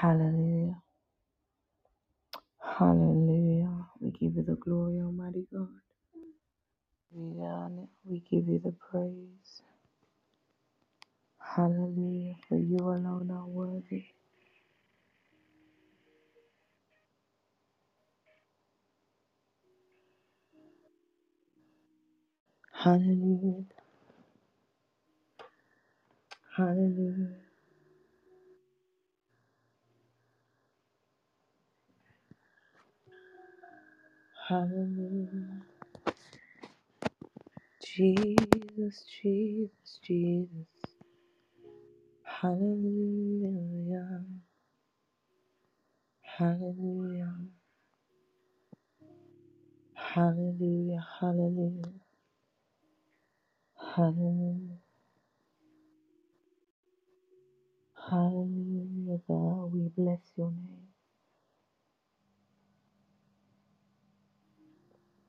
Hallelujah. Hallelujah. We give you the glory, Almighty God. We. We give you the praise. Hallelujah. For you alone are worthy. Hallelujah. Hallelujah. Hallelujah. Jesus, Jesus, Jesus. Hallelujah. Hallelujah. Hallelujah. Hallelujah. Hallelujah. Hallelujah, God. We bless your name.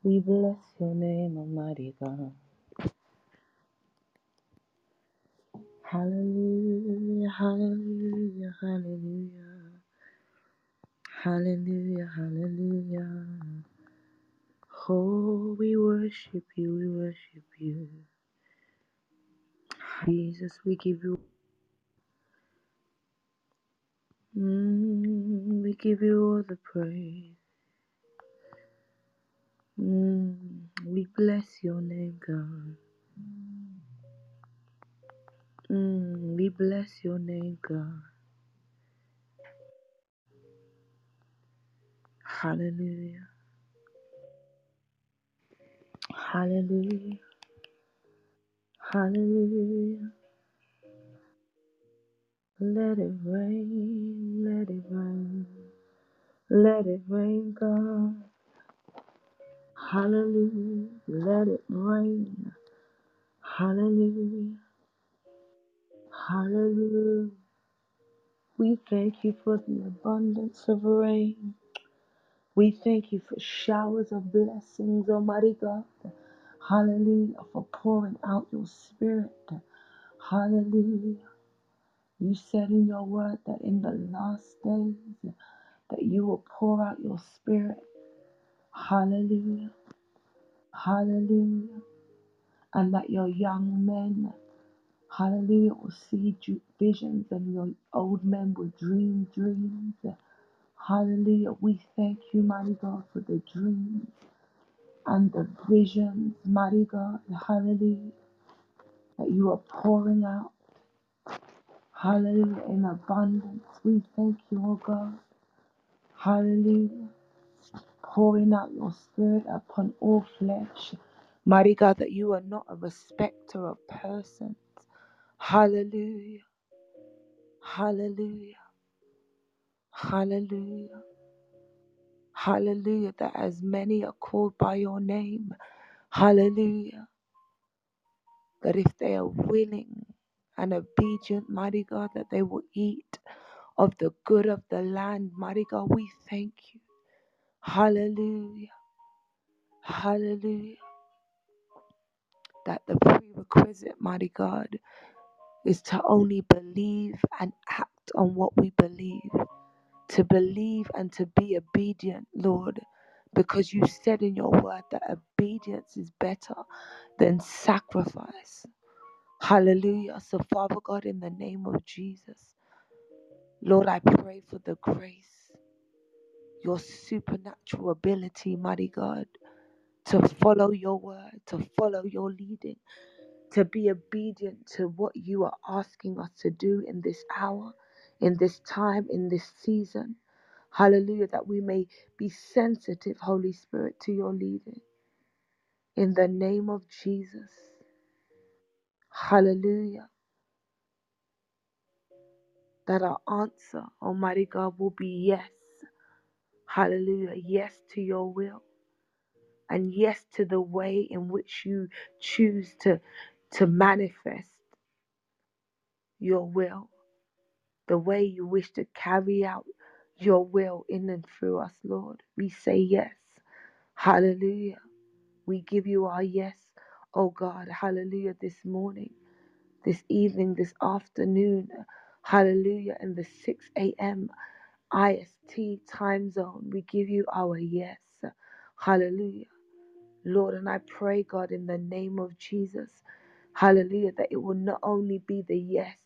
We bless your name, Almighty God. Hallelujah, hallelujah, hallelujah. Hallelujah, hallelujah. Oh, we worship you, we worship you. Jesus, we give you, mm, we give you all the praise. Mm, we bless your name, God. Mm, we bless your name, God. Hallelujah, hallelujah, hallelujah. Let it rain, let it rain, let it rain, God. Hallelujah, let it rain. Hallelujah, hallelujah. We thank you for the abundance of rain. We thank you for showers of blessings, Almighty God. Hallelujah, for pouring out your spirit. Hallelujah. You said in your word that in the last days that you will pour out your spirit. Hallelujah. Hallelujah. And that your young men, hallelujah, will see visions and your old men will dream dreams. Hallelujah. We thank you, mighty God, for the dreams and the visions, mighty God. Hallelujah. That you are pouring out. Hallelujah. In abundance. We thank you, oh God. Hallelujah. Pouring out your spirit upon all flesh. Mighty God, that you are not a respecter of persons. Hallelujah. Hallelujah. Hallelujah. Hallelujah. That as many are called by your name, hallelujah. That if they are willing and obedient, mighty God, that they will eat of the good of the land. Mighty God, we thank you. Hallelujah. Hallelujah. That the prerequisite, mighty God, is to only believe and act on what we believe, to believe and to be obedient, Lord, because you said in your word that obedience is better than sacrifice. Hallelujah. So, Father God, in the name of Jesus, Lord, I pray for the grace, your supernatural ability, mighty God, to follow your word, to follow your leading to be obedient to what you are asking us to do in this hour, in this time, in this season. Hallelujah, that we may be sensitive, Holy Spirit, to your leading. In the name of Jesus. Hallelujah. That our answer, Almighty God, will be yes. Hallelujah. Yes to your will. And yes to the way in which you choose to, to manifest your will. the way you wish to carry out your will in and through us, Lord. We say yes. Hallelujah. We give you our yes, oh God. Hallelujah. This morning, this evening, this afternoon. Hallelujah. And the 6 a.m. IST time zone. We give you our yes. Hallelujah. Lord, and I pray, God, in the name of Jesus, hallelujah, that it will not only be the yes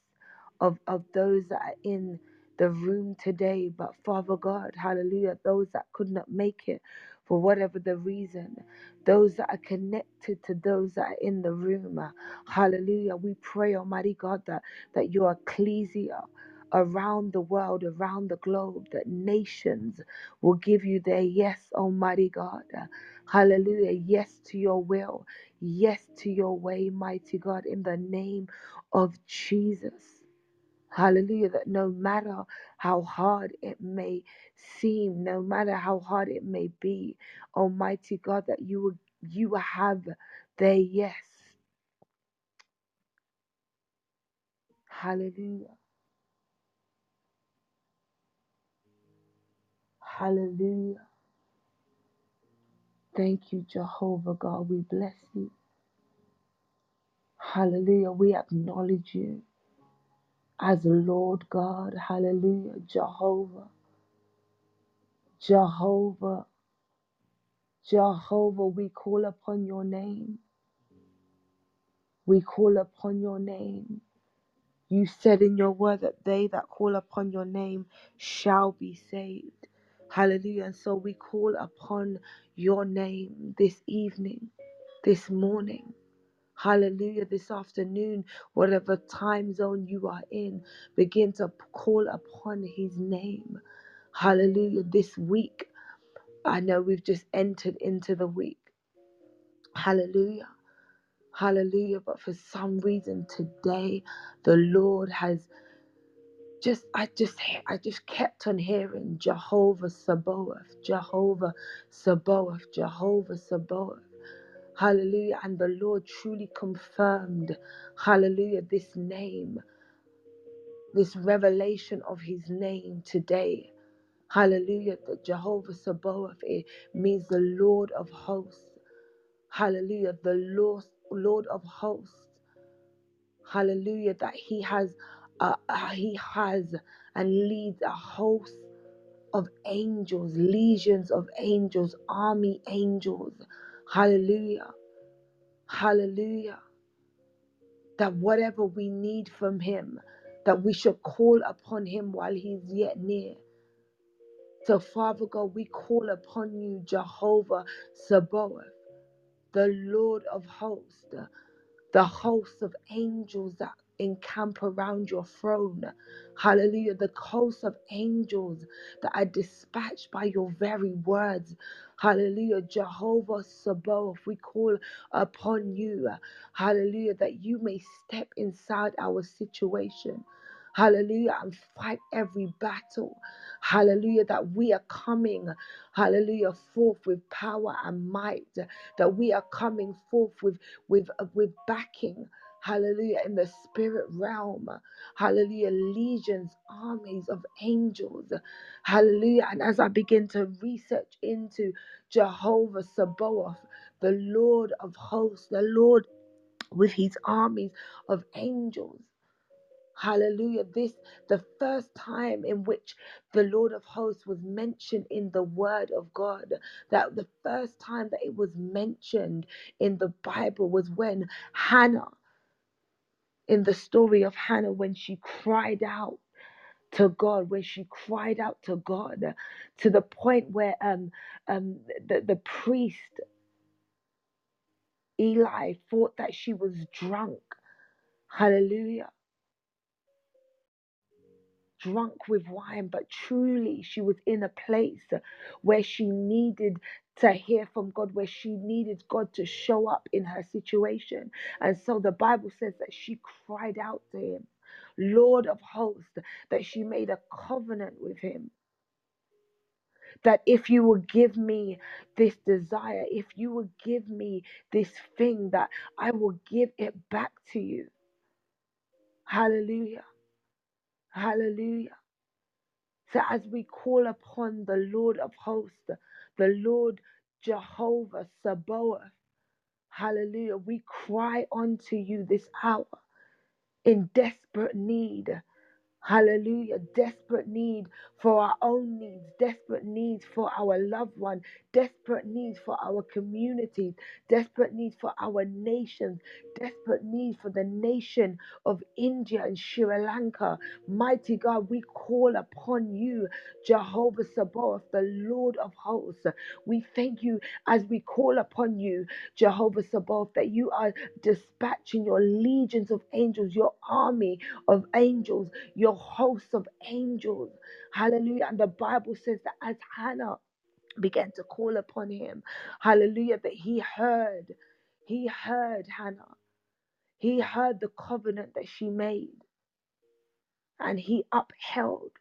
of, of those that are in the room today, but Father God, hallelujah, those that could not make it for whatever the reason, those that are connected to those that are in the room, hallelujah. We pray, Almighty God, that, that your ecclesia around the world, around the globe, that nations will give you their yes, Almighty God. Hallelujah. Yes to your will. Yes to your way, mighty God, in the name of Jesus. Hallelujah. That no matter how hard it may seem, no matter how hard it may be, Almighty God, that you will you have their yes. Hallelujah. Hallelujah. Thank you, Jehovah God. We bless you. Hallelujah. We acknowledge you as Lord God. Hallelujah. Jehovah. Jehovah, Jehovah, we call upon your name. We call upon your name. You said in your word that they that call upon your name shall be saved. Hallelujah. And so we call upon your name this evening, this morning. Hallelujah. This afternoon, whatever time zone you are in, begin to call upon his name. Hallelujah. This week, I know we've just entered into the week. Hallelujah. Hallelujah. But for some reason today, the Lord has just, I just, I just kept on hearing Jehovah Sabaoth, Jehovah Sabaoth, Jehovah Sabaoth. Hallelujah. And the Lord truly confirmed, hallelujah, this name, this revelation of his name today. Hallelujah. That Jehovah Sabaoth it means the Lord of hosts. Hallelujah. The Lord, Lord of hosts. Hallelujah. That he has, uh, he has and leads a host of angels, legions of angels, army angels. Hallelujah. Hallelujah. That whatever we need from him, that we should call upon him while he's yet near. So, Father God, we call upon you, Jehovah Sabaoth, the Lord of hosts, the hosts of angels that encamp around your throne. Hallelujah. The hosts of angels that are dispatched by your very words. Hallelujah. Jehovah Sabaoth, we call upon you. Hallelujah. That you may step inside our situation. Hallelujah. And fight every battle. Hallelujah. That we are coming. Hallelujah. Forth with power and might. That we are coming forth with with with backing hallelujah in the spirit realm hallelujah legions armies of angels hallelujah and as i begin to research into jehovah sabaoth the lord of hosts the lord with his armies of angels Hallelujah. This, the first time in which the Lord of hosts was mentioned in the word of God, that the first time that it was mentioned in the Bible was when Hannah, in the story of Hannah, when she cried out to God, when she cried out to God, to the point where um, um, the, the priest Eli thought that she was drunk. Hallelujah drunk with wine, but truly she was in a place where she needed to hear from God, where she needed God to show up in her situation. And so the Bible says that she cried out to him, Lord of hosts, that she made a covenant with him. That if you will give me this desire, if you will give me this thing, that I will give it back to you. Hallelujah. Hallelujah. So as we call upon the Lord of hosts, the Lord Jehovah Sabaoth, hallelujah, we cry unto you this hour in desperate need. Hallelujah. Desperate need for our own needs, desperate needs for our loved one, desperate needs for our communities, desperate needs for our nations, desperate needs for the nation of India and Sri Lanka. Mighty God, we call upon you, Jehovah Sabaoth, the Lord of hosts. We thank you as we call upon you, Jehovah Sabaoth, that you are dispatching your legions of angels, your army of angels your hosts of angels. Hallelujah. And the Bible says that as Hannah began to call upon him, hallelujah, that he heard, he heard Hannah. He heard the covenant that she made and he upheld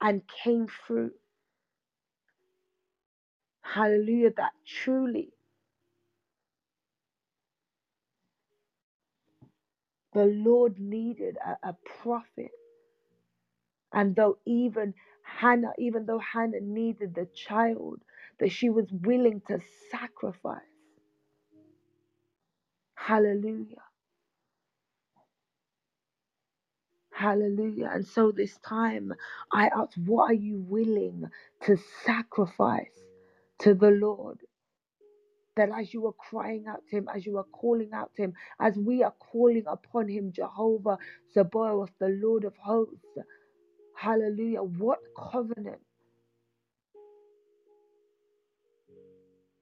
and came through. Hallelujah. That truly the Lord needed a, a prophet. And though even Hannah, even though Hannah needed the child, that she was willing to sacrifice. Hallelujah. Hallelujah. And so this time I ask, what are you willing to sacrifice to the Lord? That as you are crying out to Him, as you are calling out to Him, as we are calling upon Him, Jehovah Sabaoth, the Lord of hosts, hallelujah. What covenant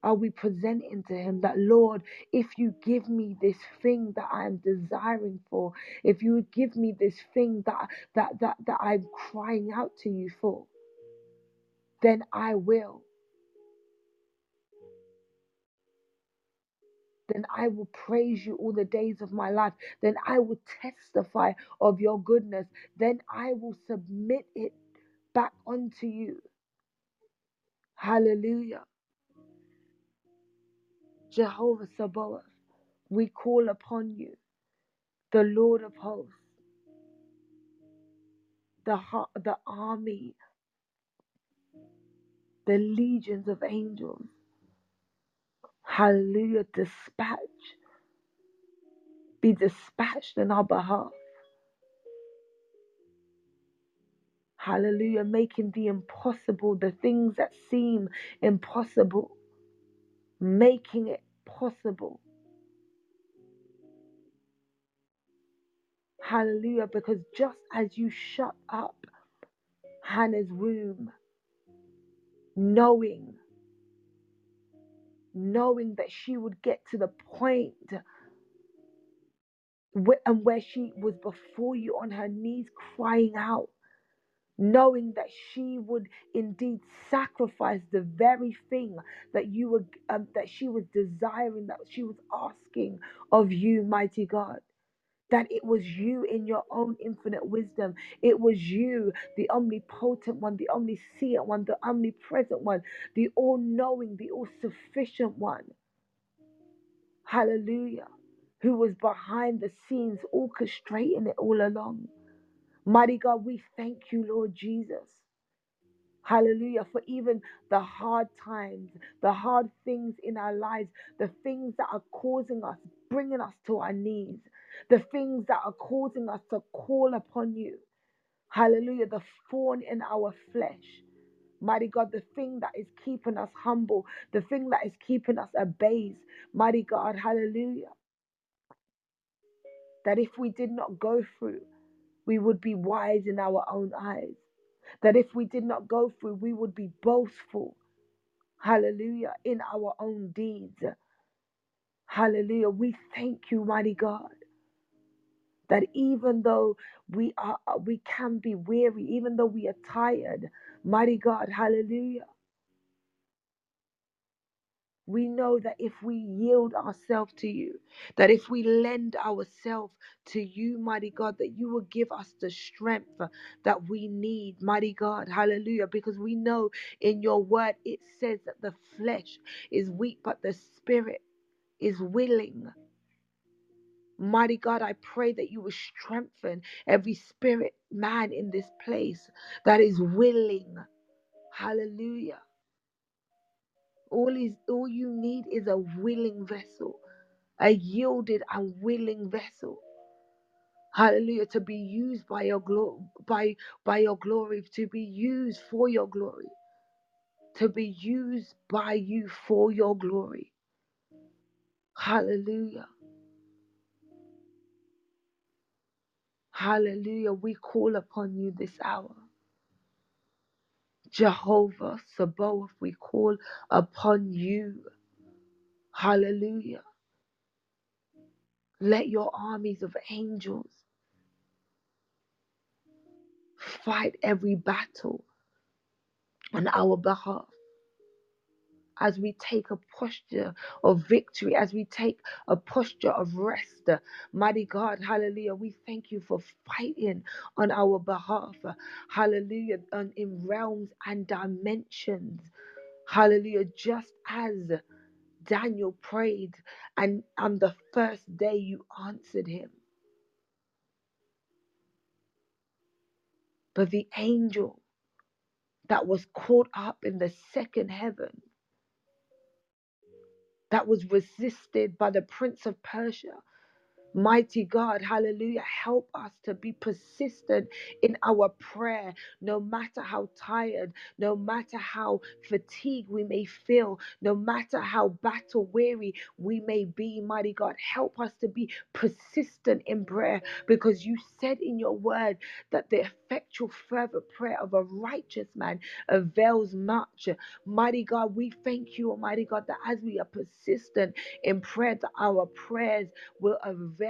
are we presenting to Him that, Lord, if you give me this thing that I am desiring for, if you would give me this thing that, that, that, that I'm crying out to you for, then I will. Then I will praise you all the days of my life. Then I will testify of your goodness. Then I will submit it back unto you. Hallelujah. Jehovah Sabaoth, we call upon you, the Lord of hosts, the, the army, the legions of angels. Hallelujah. Dispatch. Be dispatched in our behalf. Hallelujah. Making the impossible, the things that seem impossible, making it possible. Hallelujah. Because just as you shut up Hannah's womb, knowing, knowing that she would get to the point where, and where she was before you on her knees crying out, knowing that she would indeed sacrifice the very thing that you were um, that she was desiring that she was asking of you mighty god that it was you in your own infinite wisdom. It was you, the omnipotent one, the omniscient one, the omnipresent one, the all knowing, the all sufficient one. Hallelujah. Who was behind the scenes, orchestrating it all along. Mighty God, we thank you, Lord Jesus. Hallelujah. For even the hard times, the hard things in our lives, the things that are causing us, bringing us to our knees, the things that are causing us to call upon you. Hallelujah. The thorn in our flesh. Mighty God, the thing that is keeping us humble, the thing that is keeping us abased. Mighty God, hallelujah. That if we did not go through, we would be wise in our own eyes. That if we did not go through, we would be boastful. Hallelujah. In our own deeds. Hallelujah. We thank you, mighty God. That even though we are we can be weary, even though we are tired, mighty God, hallelujah. We know that if we yield ourselves to you, that if we lend ourselves to you, mighty God, that you will give us the strength that we need, mighty God. Hallelujah. Because we know in your word it says that the flesh is weak, but the spirit is willing. Mighty God, I pray that you will strengthen every spirit man in this place that is willing. Hallelujah all is all you need is a willing vessel, a yielded and willing vessel. Hallelujah. To be used by your glory, by, by your glory, to be used for your glory, to be used by you for your glory. Hallelujah. Hallelujah. We call upon you this hour. Jehovah Sabaoth, we call upon you. Hallelujah. Let your armies of angels fight every battle on our behalf as we take a posture of victory, as we take a posture of rest. Mighty God, hallelujah. We thank you for fighting on our behalf. Hallelujah. And in realms and dimensions. Hallelujah. Just as Daniel prayed, and on the first day you answered him. But the angel that was caught up in the second heaven, that was resisted by the prince of Persia, Mighty God, hallelujah. Help us to be persistent in our prayer, no matter how tired, no matter how fatigued we may feel, no matter how battle weary we may be. Mighty God, help us to be persistent in prayer because you said in your word that the effectual, fervent prayer of a righteous man avails much. Mighty God, we thank you, Almighty God, that as we are persistent in prayer, that our prayers will avail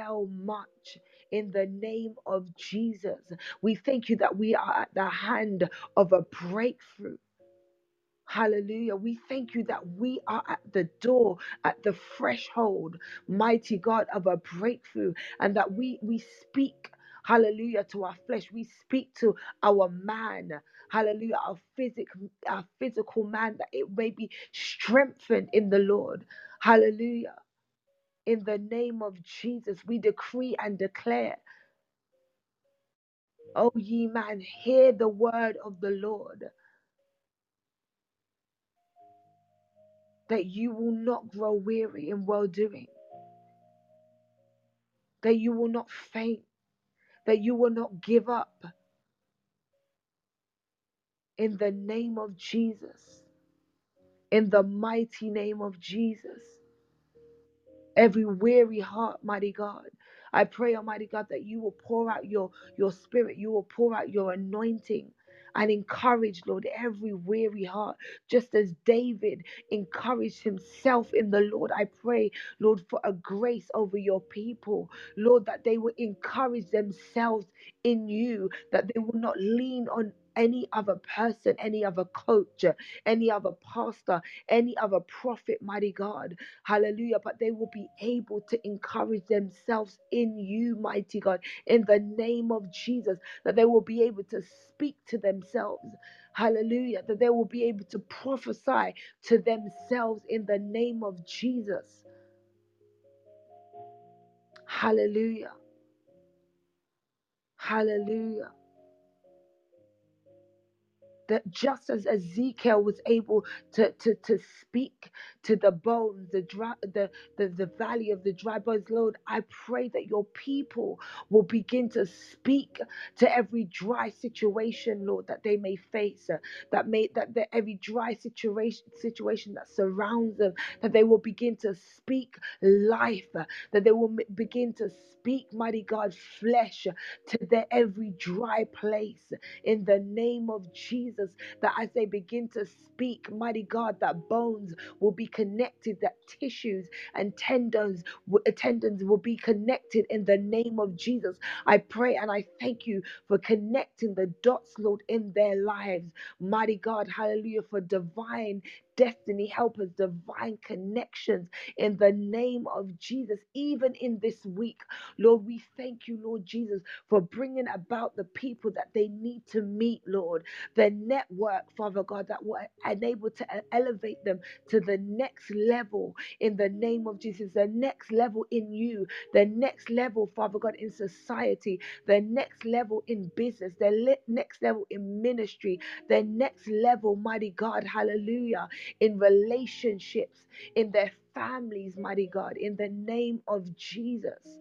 much. In the name of Jesus, we thank you that we are at the hand of a breakthrough. Hallelujah. We thank you that we are at the door, at the threshold, mighty God, of a breakthrough, and that we we speak. Hallelujah to our flesh. We speak to our man. Hallelujah. Our physic, our physical man, that it may be strengthened in the Lord. Hallelujah. In the name of Jesus, we decree and declare, O ye man, hear the word of the Lord, that you will not grow weary in well doing, that you will not faint, that you will not give up. In the name of Jesus, in the mighty name of Jesus. Every weary heart, mighty God. I pray, Almighty God, that you will pour out your, your spirit, you will pour out your anointing and encourage, Lord, every weary heart, just as David encouraged himself in the Lord. I pray, Lord, for a grace over your people, Lord, that they will encourage themselves in you, that they will not lean on any other person, any other coach, any other pastor, any other prophet, mighty God Hallelujah. But they will be able to encourage themselves in you, mighty God, in the name of Jesus, that they will be able to speak to themselves. Hallelujah. That they will be able to prophesy to themselves in the name of Jesus. Hallelujah. Hallelujah. That just as Ezekiel was able to, to, to speak to the bones, the, dry, the, the, the valley of the dry bones, Lord, I pray that your people will begin to speak to every dry situation, Lord, that they may face, uh, that may that, that every dry situation situation that surrounds them, that they will begin to speak life, uh, that they will m- begin to speak, mighty God, flesh uh, to their every dry place in the name of Jesus. That as they begin to speak, mighty God, that bones will be connected, that tissues and tendons, uh, tendons will be connected in the name of Jesus. I pray and I thank you for connecting the dots, Lord, in their lives. Mighty God, hallelujah, for divine destiny helpers, divine connections in the name of Jesus. Even in this week, Lord, we thank you, Lord Jesus for bringing about the people that they need to meet, Lord. The network, Father God, that will enable to elevate them to the next level in the name of Jesus, the next level in you, the next level, Father God, in society, the next level in business, the le- next level in ministry, the next level, mighty God, hallelujah, in relationships, in their families, mighty God, in the name of Jesus.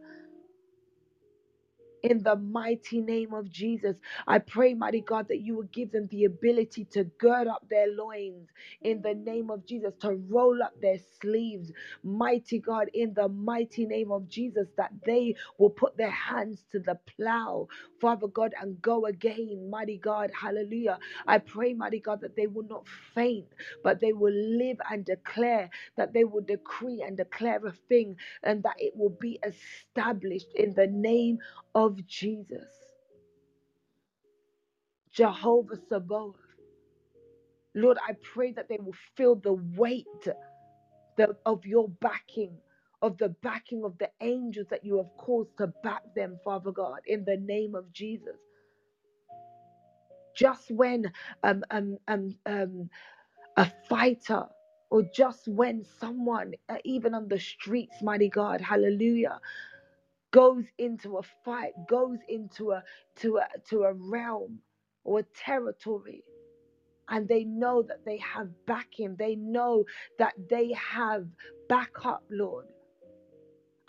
In the mighty name of Jesus. I pray, mighty God, that you will give them the ability to gird up their loins in the name of Jesus, to roll up their sleeves, mighty God, in the mighty name of Jesus, that they will put their hands to the plow, Father God, and go again, mighty God, hallelujah. I pray, mighty God, that they will not faint, but they will live and declare, that they will decree and declare a thing, and that it will be established in the name of Jesus. Jehovah Sabaoth. Lord, I pray that they will feel the weight the, of your backing, of the backing of the angels that you have caused to back them, Father God, in the name of Jesus. Just when um, um, um, um, a fighter, or just when someone, uh, even on the streets, mighty God, hallelujah, goes into a fight, goes into a to a to a realm or a territory and they know that they have backing. They know that they have backup, Lord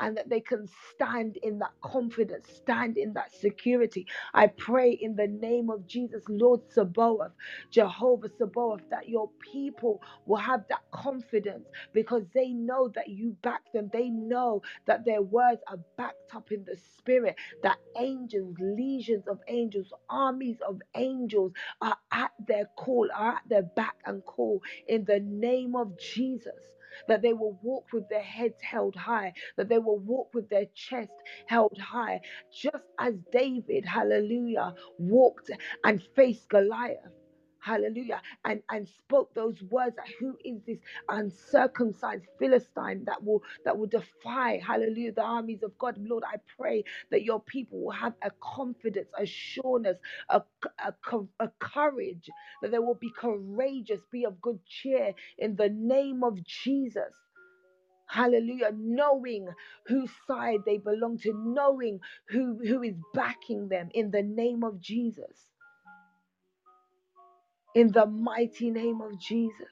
and that they can stand in that confidence, stand in that security. I pray in the name of Jesus, Lord Sabaoth, Jehovah Sabaoth, that your people will have that confidence because they know that you back them. They know that their words are backed up in the spirit, that angels, legions of angels, armies of angels are at their call, are at their back and call in the name of Jesus. That they will walk with their heads held high, that they will walk with their chest held high, just as David, hallelujah, walked and faced Goliath. Hallelujah. And and spoke those words that who is this uncircumcised Philistine that will that will defy hallelujah the armies of God. Lord, I pray that your people will have a confidence, a sureness, a, a, a courage, that they will be courageous, be of good cheer in the name of Jesus. Hallelujah. Knowing whose side they belong to, knowing who, who is backing them in the name of Jesus. In the mighty name of Jesus.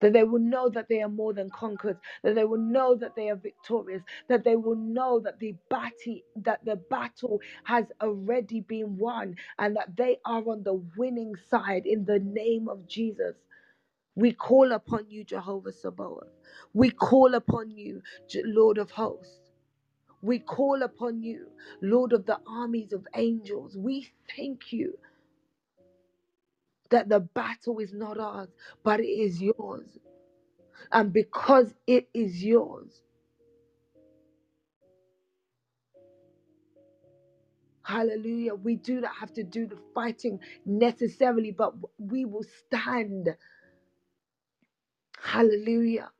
That they will know that they are more than conquerors, that they will know that they are victorious, that they will know that the battle that the battle has already been won, and that they are on the winning side in the name of Jesus. We call upon you, Jehovah Sabaoth. We call upon you, Lord of hosts. We call upon you, Lord of the armies of angels. We thank you that the battle is not ours, but it is yours. And because it is yours, hallelujah, we do not have to do the fighting necessarily, but we will stand. Hallelujah.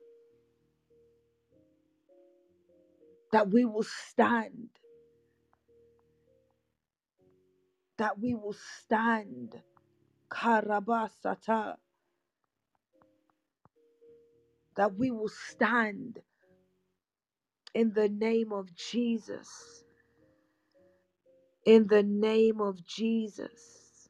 That we will stand. That we will stand. Karabasata. That we will stand in the name of Jesus. In the name of Jesus.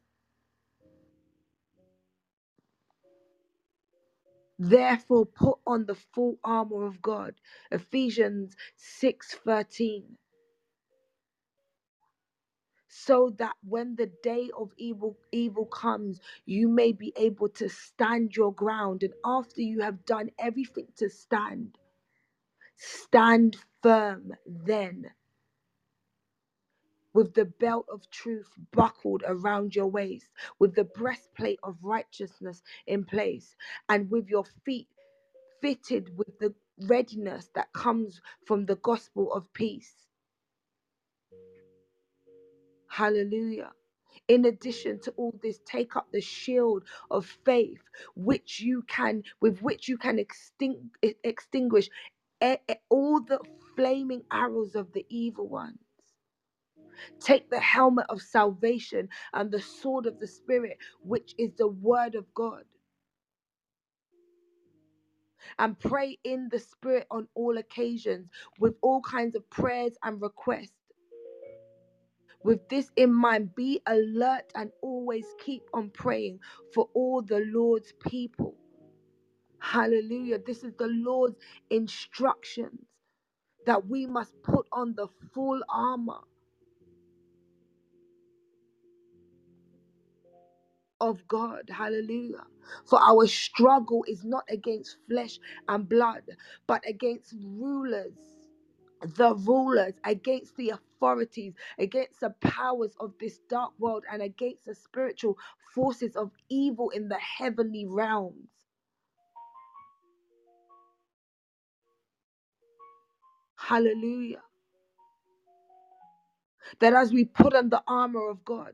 Therefore, put on the full armor of God. Ephesians 6:13. So that when the day of evil evil comes, you may be able to stand your ground. And after you have done everything to stand, stand firm then with the belt of truth buckled around your waist, with the breastplate of righteousness in place, and with your feet fitted with the readiness that comes from the gospel of peace. Hallelujah. In addition to all this, take up the shield of faith, which you can, with which you can extin- e- extinguish all the flaming arrows of the evil ones. Take the helmet of salvation and the sword of the Spirit, which is the word of God, and pray in the Spirit on all occasions with all kinds of prayers and requests. With this in mind, be alert and always keep on praying for all the Lord's people. Hallelujah. This is the Lord's instructions. that we must put on the full armor of God. Hallelujah. For our struggle is not against flesh and blood, but against rulers, the rulers, against the authorities, against the powers of this dark world, and against the spiritual forces of evil in the heavenly realms. Hallelujah. That as we put on the armor of God,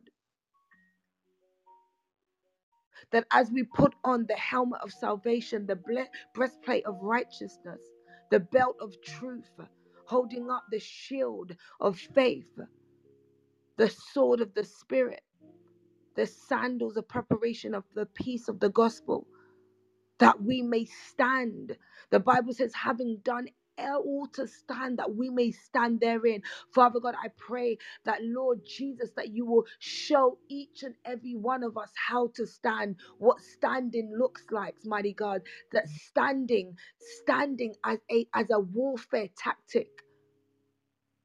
that as we put on the helmet of salvation, the breastplate of righteousness, the belt of truth, holding up the shield of faith, the sword of the Spirit, the sandals of preparation of the peace of the gospel, that we may stand. The Bible says, having done all to stand, that we may stand therein. Father God, I pray that, Lord Jesus, that you will show each and every one of us how to stand, what standing looks like, mighty God, that standing, standing as a as a warfare tactic.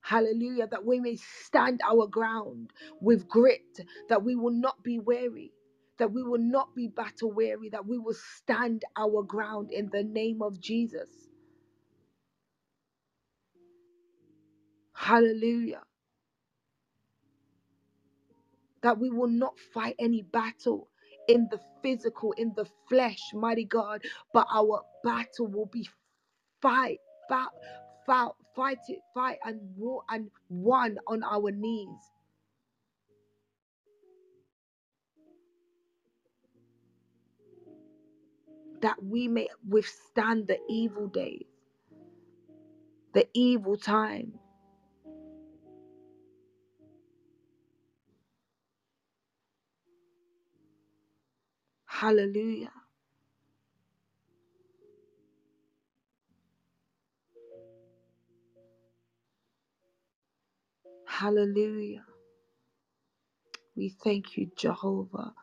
Hallelujah, that we may stand our ground with grit, that we will not be weary, that we will not be battle weary, that we will stand our ground in the name of Jesus. Hallelujah, that we will not fight any battle in the physical, in the flesh, mighty God, but our battle will be fight, fight, fight, fight it, fight and war and one on our knees. that we may withstand the evil days, the evil time. Hallelujah. Hallelujah. We thank you, Jehovah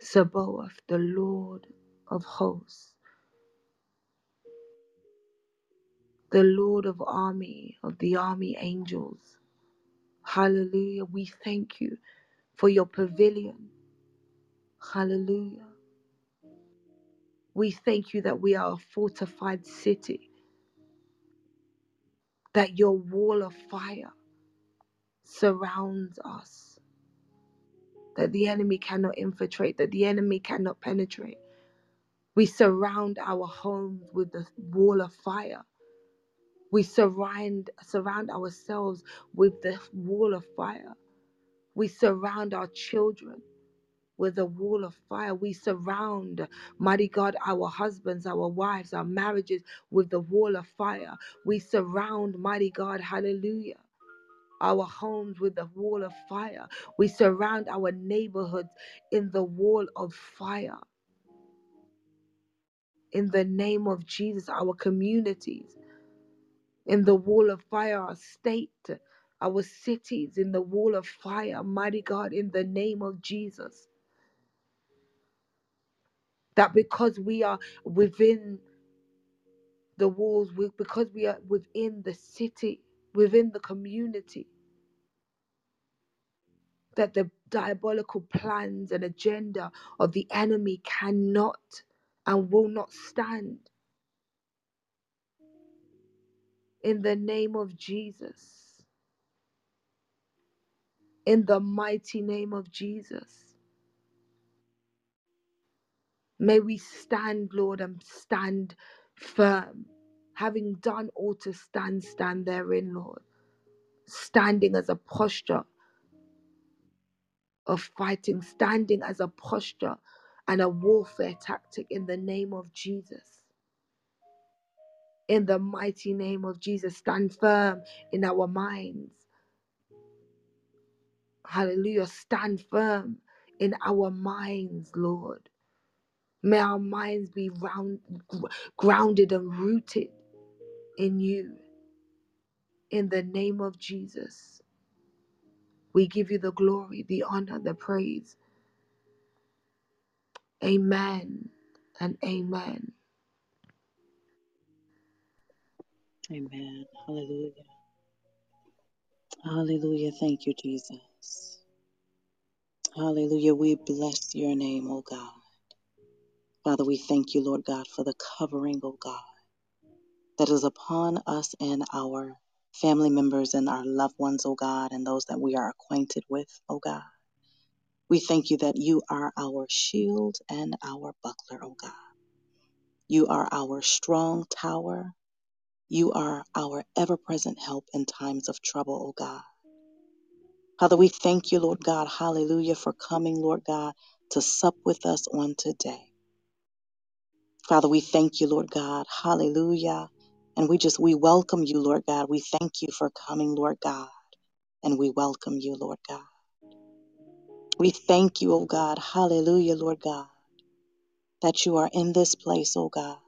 Sabaoth, the Lord of hosts, the Lord of army, of the army angels. Hallelujah. We thank you for your pavilion. Hallelujah. We thank you that we are a fortified city, that your wall of fire surrounds us, that the enemy cannot infiltrate, that the enemy cannot penetrate. We surround our homes with the wall of fire. We surround surround ourselves with the wall of fire. We surround our children with a wall of fire. We surround, mighty God, our husbands, our wives, our marriages with the wall of fire. We surround, mighty God, hallelujah, our homes with the wall of fire. We surround our neighborhoods in the wall of fire. In the name of Jesus, our communities in the wall of fire, our state, our cities in the wall of fire, mighty God, in the name of Jesus. That because we are within the walls, we- because we are within the city, within the community, that the diabolical plans and agenda of the enemy cannot and will not stand. In the name of Jesus, in the mighty name of Jesus. May we stand, Lord, and stand firm. Having done all to stand, stand therein, Lord. Standing as a posture of fighting, standing as a posture and a warfare tactic in the name of Jesus. In the mighty name of Jesus, stand firm in our minds. Hallelujah. Stand firm in our minds, Lord. May our minds be round, grounded and rooted in you. In the name of Jesus, we give you the glory, the honor, the praise. Amen and amen. Amen. Hallelujah. Hallelujah. Thank you, Jesus. Hallelujah. We bless your name, O God. Father, we thank you, Lord God, for the covering, O God, that is upon us and our family members and our loved ones, O God, and those that we are acquainted with, O God. We thank you that you are our shield and our buckler, O God. You are our strong tower. You are our ever present help in times of trouble, O God. Father, we thank you, Lord God, hallelujah, for coming, Lord God, to sup with us on today. Father, we thank you, Lord God, hallelujah. And we just, we welcome you, Lord God. We thank you for coming, Lord God, and we welcome you, Lord God. We thank you, oh God, hallelujah, Lord God, that you are in this place, oh God.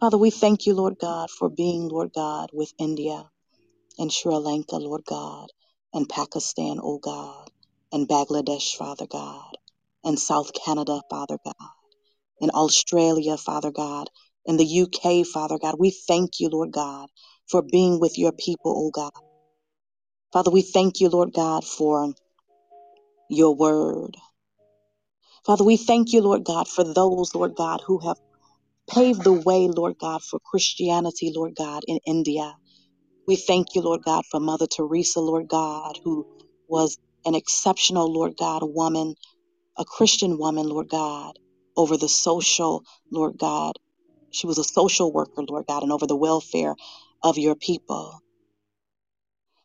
Father, we thank you, Lord God, for being, Lord God, with India. and Sri Lanka, Lord God, and Pakistan, O God, and Bangladesh, Father God, and South Canada, Father God, and Australia, Father God, in the UK, Father God. We thank you, Lord God, for being with your people, O God. Father, we thank you, Lord God, for your word. Father, we thank you, Lord God, for those, Lord God, who have paved the way, Lord God, for Christianity, Lord God, in India. We thank you, Lord God, for Mother Teresa, Lord God, who was an exceptional, Lord God, woman, a Christian woman, Lord God, over the social, Lord God. She was a social worker, Lord God, and over the welfare of your people.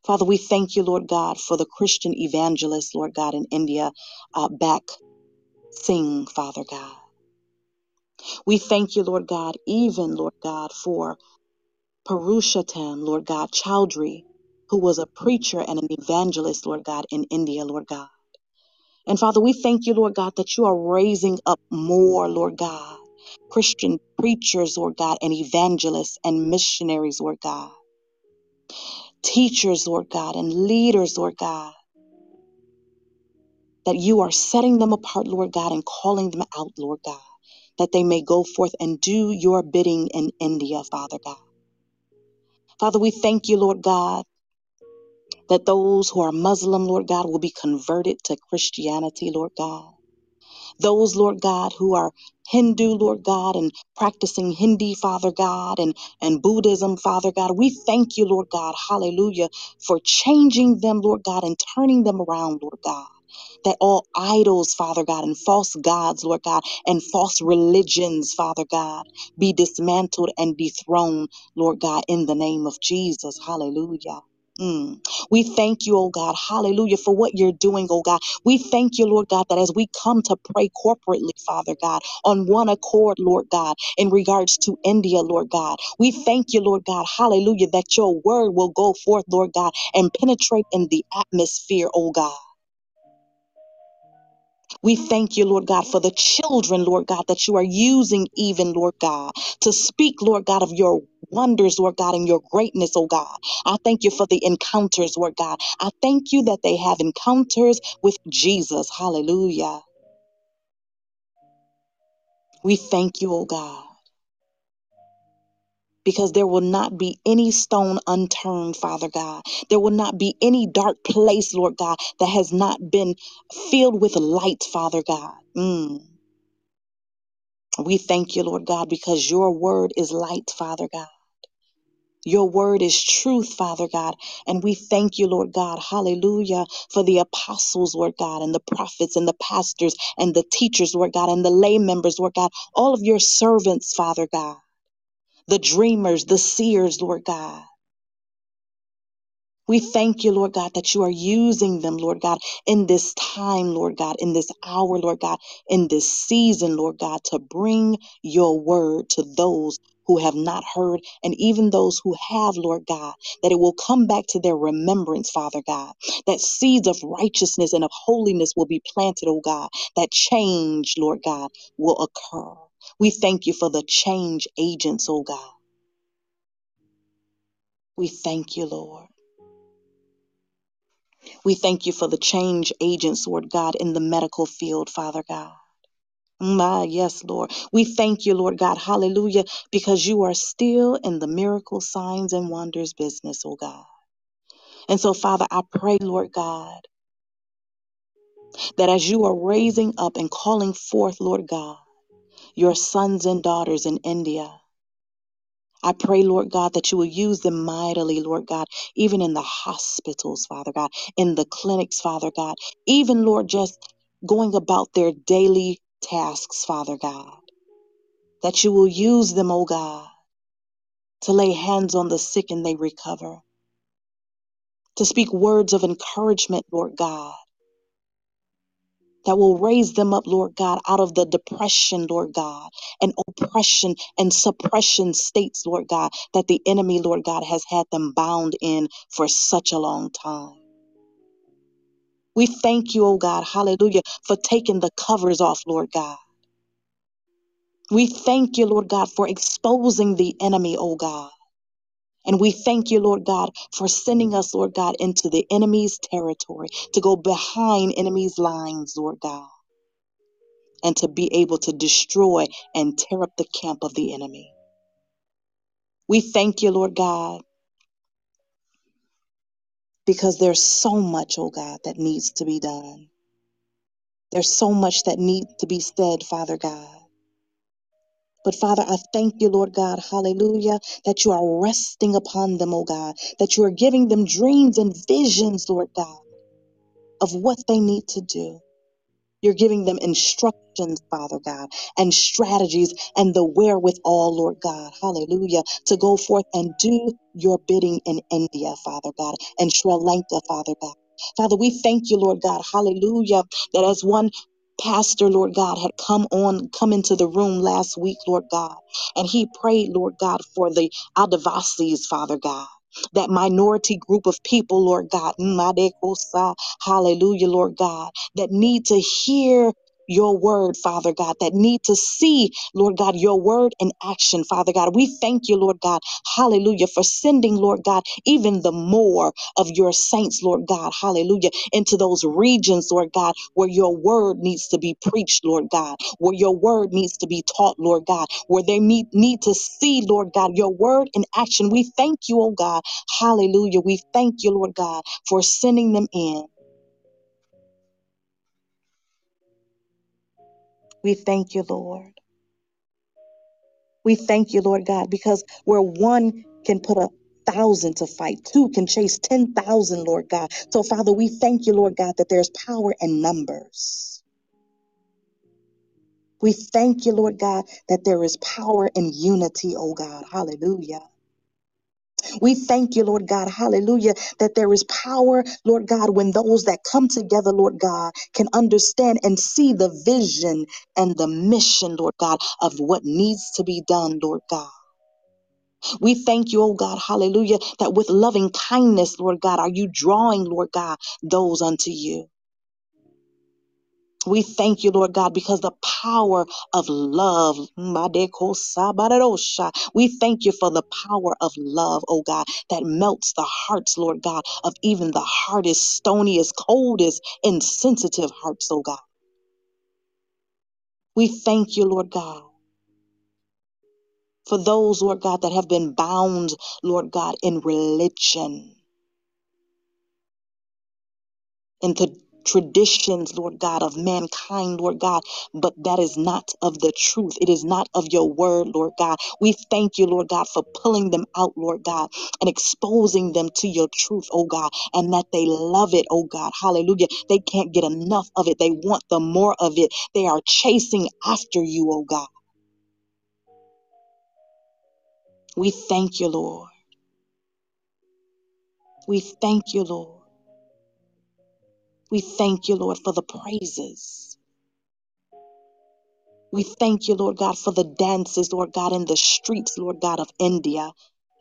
Father, we thank you, Lord God, for the Christian evangelist, Lord God, in India, uh, Bakht Singh, Father God. We thank you, Lord God, even, Lord God, for Purushottama, Lord God, Chowdhury, who was a preacher and an evangelist, Lord God, in India, Lord God. And Father, we thank you, Lord God, that you are raising up more, Lord God, Christian preachers, Lord God, and evangelists and missionaries, Lord God, teachers, Lord God, and leaders, Lord God, that you are setting them apart, Lord God, and calling them out, Lord God, that they may go forth and do your bidding in India, Father God. Father, we thank you, Lord God that those who are Muslim, Lord God, will be converted to Christianity, Lord God. Those, Lord God, who are Hindu, Lord God, and practicing Hindi, Father God, and, and Buddhism, Father God, we thank you, Lord God, hallelujah, for changing them, Lord God, and turning them around, Lord God that all idols, Father God, and false gods, Lord God, and false religions, Father God, be dismantled and dethroned, Lord God, in the name of Jesus. Hallelujah. Mm. We thank you, oh God, hallelujah, for what you're doing, oh God. We thank you, Lord God, that as we come to pray corporately, Father God, on one accord, Lord God, in regards to India, Lord God, we thank you, Lord God, hallelujah, that your word will go forth, Lord God, and penetrate in the atmosphere, oh God. We thank you, Lord God, for the children, Lord God, that you are using even, Lord God, to speak, Lord God, of your wonders, Lord God, and your greatness, oh God. I thank you for the encounters, Lord God. I thank you that they have encounters with Jesus. Hallelujah. We thank you, oh God. Because there will not be any stone unturned, Father God. There will not be any dark place, Lord God, that has not been filled with light, Father God. Mm. We thank you, Lord God, because your word is light, Father God. Your word is truth, Father God. And we thank you, Lord God, hallelujah, for the apostles, Lord God, and the prophets and the pastors and the teachers, Lord God, and the lay members, Lord God, all of your servants, Father God, the dreamers, the seers, Lord God. We thank you, Lord God, that you are using them, Lord God, in this time, Lord God, in this hour, Lord God, in this season, Lord God, to bring your word to those who have not heard and even those who have, Lord God, that it will come back to their remembrance, Father God, that seeds of righteousness and of holiness will be planted, oh God, that change, Lord God, will occur. We thank you for the change agents, oh God. We thank you, Lord. We thank you for the change agents, Lord God, in the medical field, Father God. My, yes, Lord. We thank you, Lord God. Hallelujah. Because you are still in the miracle signs and wonders business, oh God. And so, Father, I pray, Lord God, that as you are raising up and calling forth, Lord God, your sons and daughters in India, I pray, Lord God, that you will use them mightily, Lord God, even in the hospitals, Father God, in the clinics, Father God, even, Lord, just going about their daily tasks, Father God, that you will use them, oh God, to lay hands on the sick and they recover, to speak words of encouragement, Lord God that will raise them up, Lord God, out of the depression, Lord God, and oppression and suppression states, Lord God, that the enemy, Lord God, has had them bound in for such a long time. We thank you, oh God, hallelujah, for taking the covers off, Lord God. We thank you, Lord God, for exposing the enemy, oh God. And we thank you, Lord God, for sending us, Lord God, into the enemy's territory to go behind enemy's lines, Lord God and to be able to destroy and tear up the camp of the enemy. We thank you, Lord God, because there's so much, oh God, that needs to be done. There's so much that needs to be said, Father God. But Father, I thank you, Lord God, hallelujah, that you are resting upon them, oh God, that you are giving them dreams and visions, Lord God, of what they need to do. You're giving them instructions, Father God, and strategies and the wherewithal, Lord God, hallelujah, to go forth and do your bidding in India, Father God, and Sri Lanka, Father God. Father, we thank you, Lord God, hallelujah, that as one pastor, Lord God, had come on, come into the room last week, Lord God, and he prayed, Lord God, for the Adivasis, Father God. That minority group of people, Lord God, hallelujah, Lord God that need to hear your word, Father God, that need to see, Lord God, your word in action, Father God. We thank you, Lord God, hallelujah, for sending, Lord God, even the more of your saints, Lord God, hallelujah, into those regions, Lord God, where your word needs to be preached, Lord God, where your word needs to be taught, Lord God, where they need, need to see, Lord God, your word in action. We thank you, oh God, hallelujah. We thank you, Lord God, for sending them in. We thank you, Lord. We thank you, Lord God, because where one can put a thousand to fight, two can chase 10,000, Lord God. So, Father, we thank you, Lord God, that there's power in numbers. We thank you, Lord God, that there is power in unity, oh God. Hallelujah. We thank you, Lord God, hallelujah, that there is power, Lord God, when those that come together, Lord God, can understand and see the vision and the mission, Lord God, of what needs to be done, Lord God. We thank you, oh God, hallelujah, that with loving kindness, Lord God, are you drawing, Lord God, those unto you. We thank you, Lord God, because the power of love. We thank you for the power of love, oh God, that melts the hearts, Lord God, of even the hardest, stoniest, coldest, insensitive hearts, oh God. We thank you, Lord God, for those, Lord God, that have been bound, Lord God, in religion. into traditions, Lord God, of mankind, Lord God, but that is not of the truth. It is not of your word, Lord God. We thank you, Lord God, for pulling them out, Lord God, and exposing them to your truth, oh God, and that they love it, oh God. Hallelujah. They can't get enough of it. They want the more of it. They are chasing after you, oh God. We thank you, Lord. We thank you, Lord. We thank you, Lord, for the praises. We thank you, Lord God, for the dances, Lord God, in the streets, Lord God, of India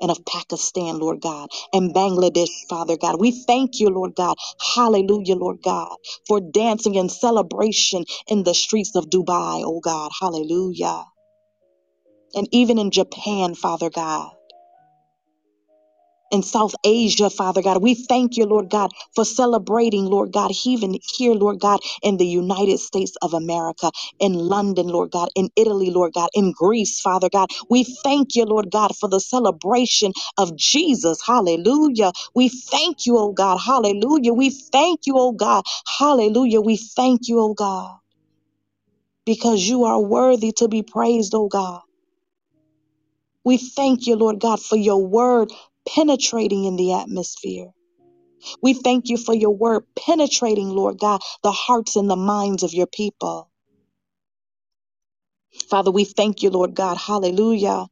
and of Pakistan, Lord God, and Bangladesh, Father God. We thank you, Lord God. Hallelujah, Lord God, for dancing and celebration in the streets of Dubai, oh God. Hallelujah. And even in Japan, Father God. In South Asia, Father God. We thank you, Lord God, for celebrating, Lord God, even here, Lord God, in the United States of America, in London, Lord God, in Italy, Lord God, in Greece, Father God. We thank you, Lord God, for the celebration of Jesus. Hallelujah. We thank you, oh God. Hallelujah. We thank you, oh God. Hallelujah. We thank you, oh God, because you are worthy to be praised, oh God. We thank you, Lord God, for your word penetrating in the atmosphere. We thank you for your word penetrating, Lord God, the hearts and the minds of your people. Father, we thank you, Lord God, hallelujah,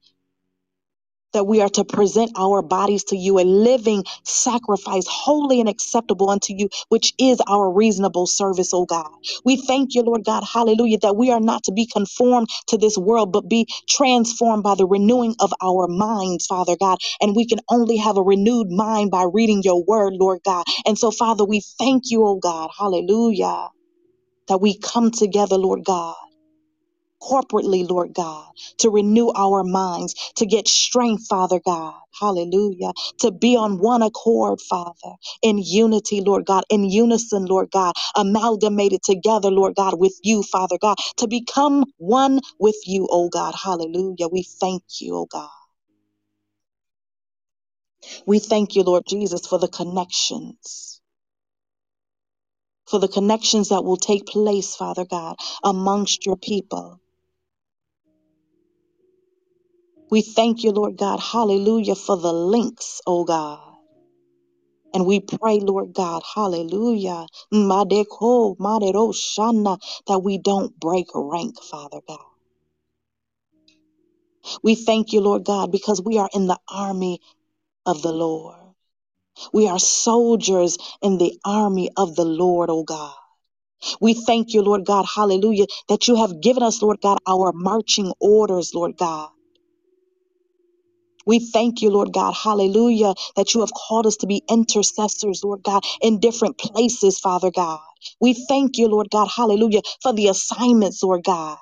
that we are to present our bodies to you a living sacrifice, holy and acceptable unto you, which is our reasonable service, O God. We thank you, Lord God, hallelujah, that we are not to be conformed to this world, but be transformed by the renewing of our minds, Father God. And we can only have a renewed mind by reading your word, Lord God. And so, Father, we thank you, O God, hallelujah, that we come together, Lord God corporately, Lord God, to renew our minds, to get strength, Father God. Hallelujah. To be on one accord, Father, in unity, Lord God, in unison, Lord God, amalgamated together, Lord God, with you, Father God, to become one with you, oh God. Hallelujah. We thank you, oh God. We thank you, Lord Jesus, for the connections. For the connections that will take place, Father God, amongst your people. We thank you, Lord God, hallelujah, for the links, oh God. And we pray, Lord God, hallelujah, that we don't break rank, Father God. We thank you, Lord God, because we are in the army of the Lord. We are soldiers in the army of the Lord, oh God. We thank you, Lord God, hallelujah, that you have given us, Lord God, our marching orders, Lord God. We thank you, Lord God, hallelujah, that you have called us to be intercessors, Lord God, in different places, Father God. We thank you, Lord God, hallelujah, for the assignments, Lord God.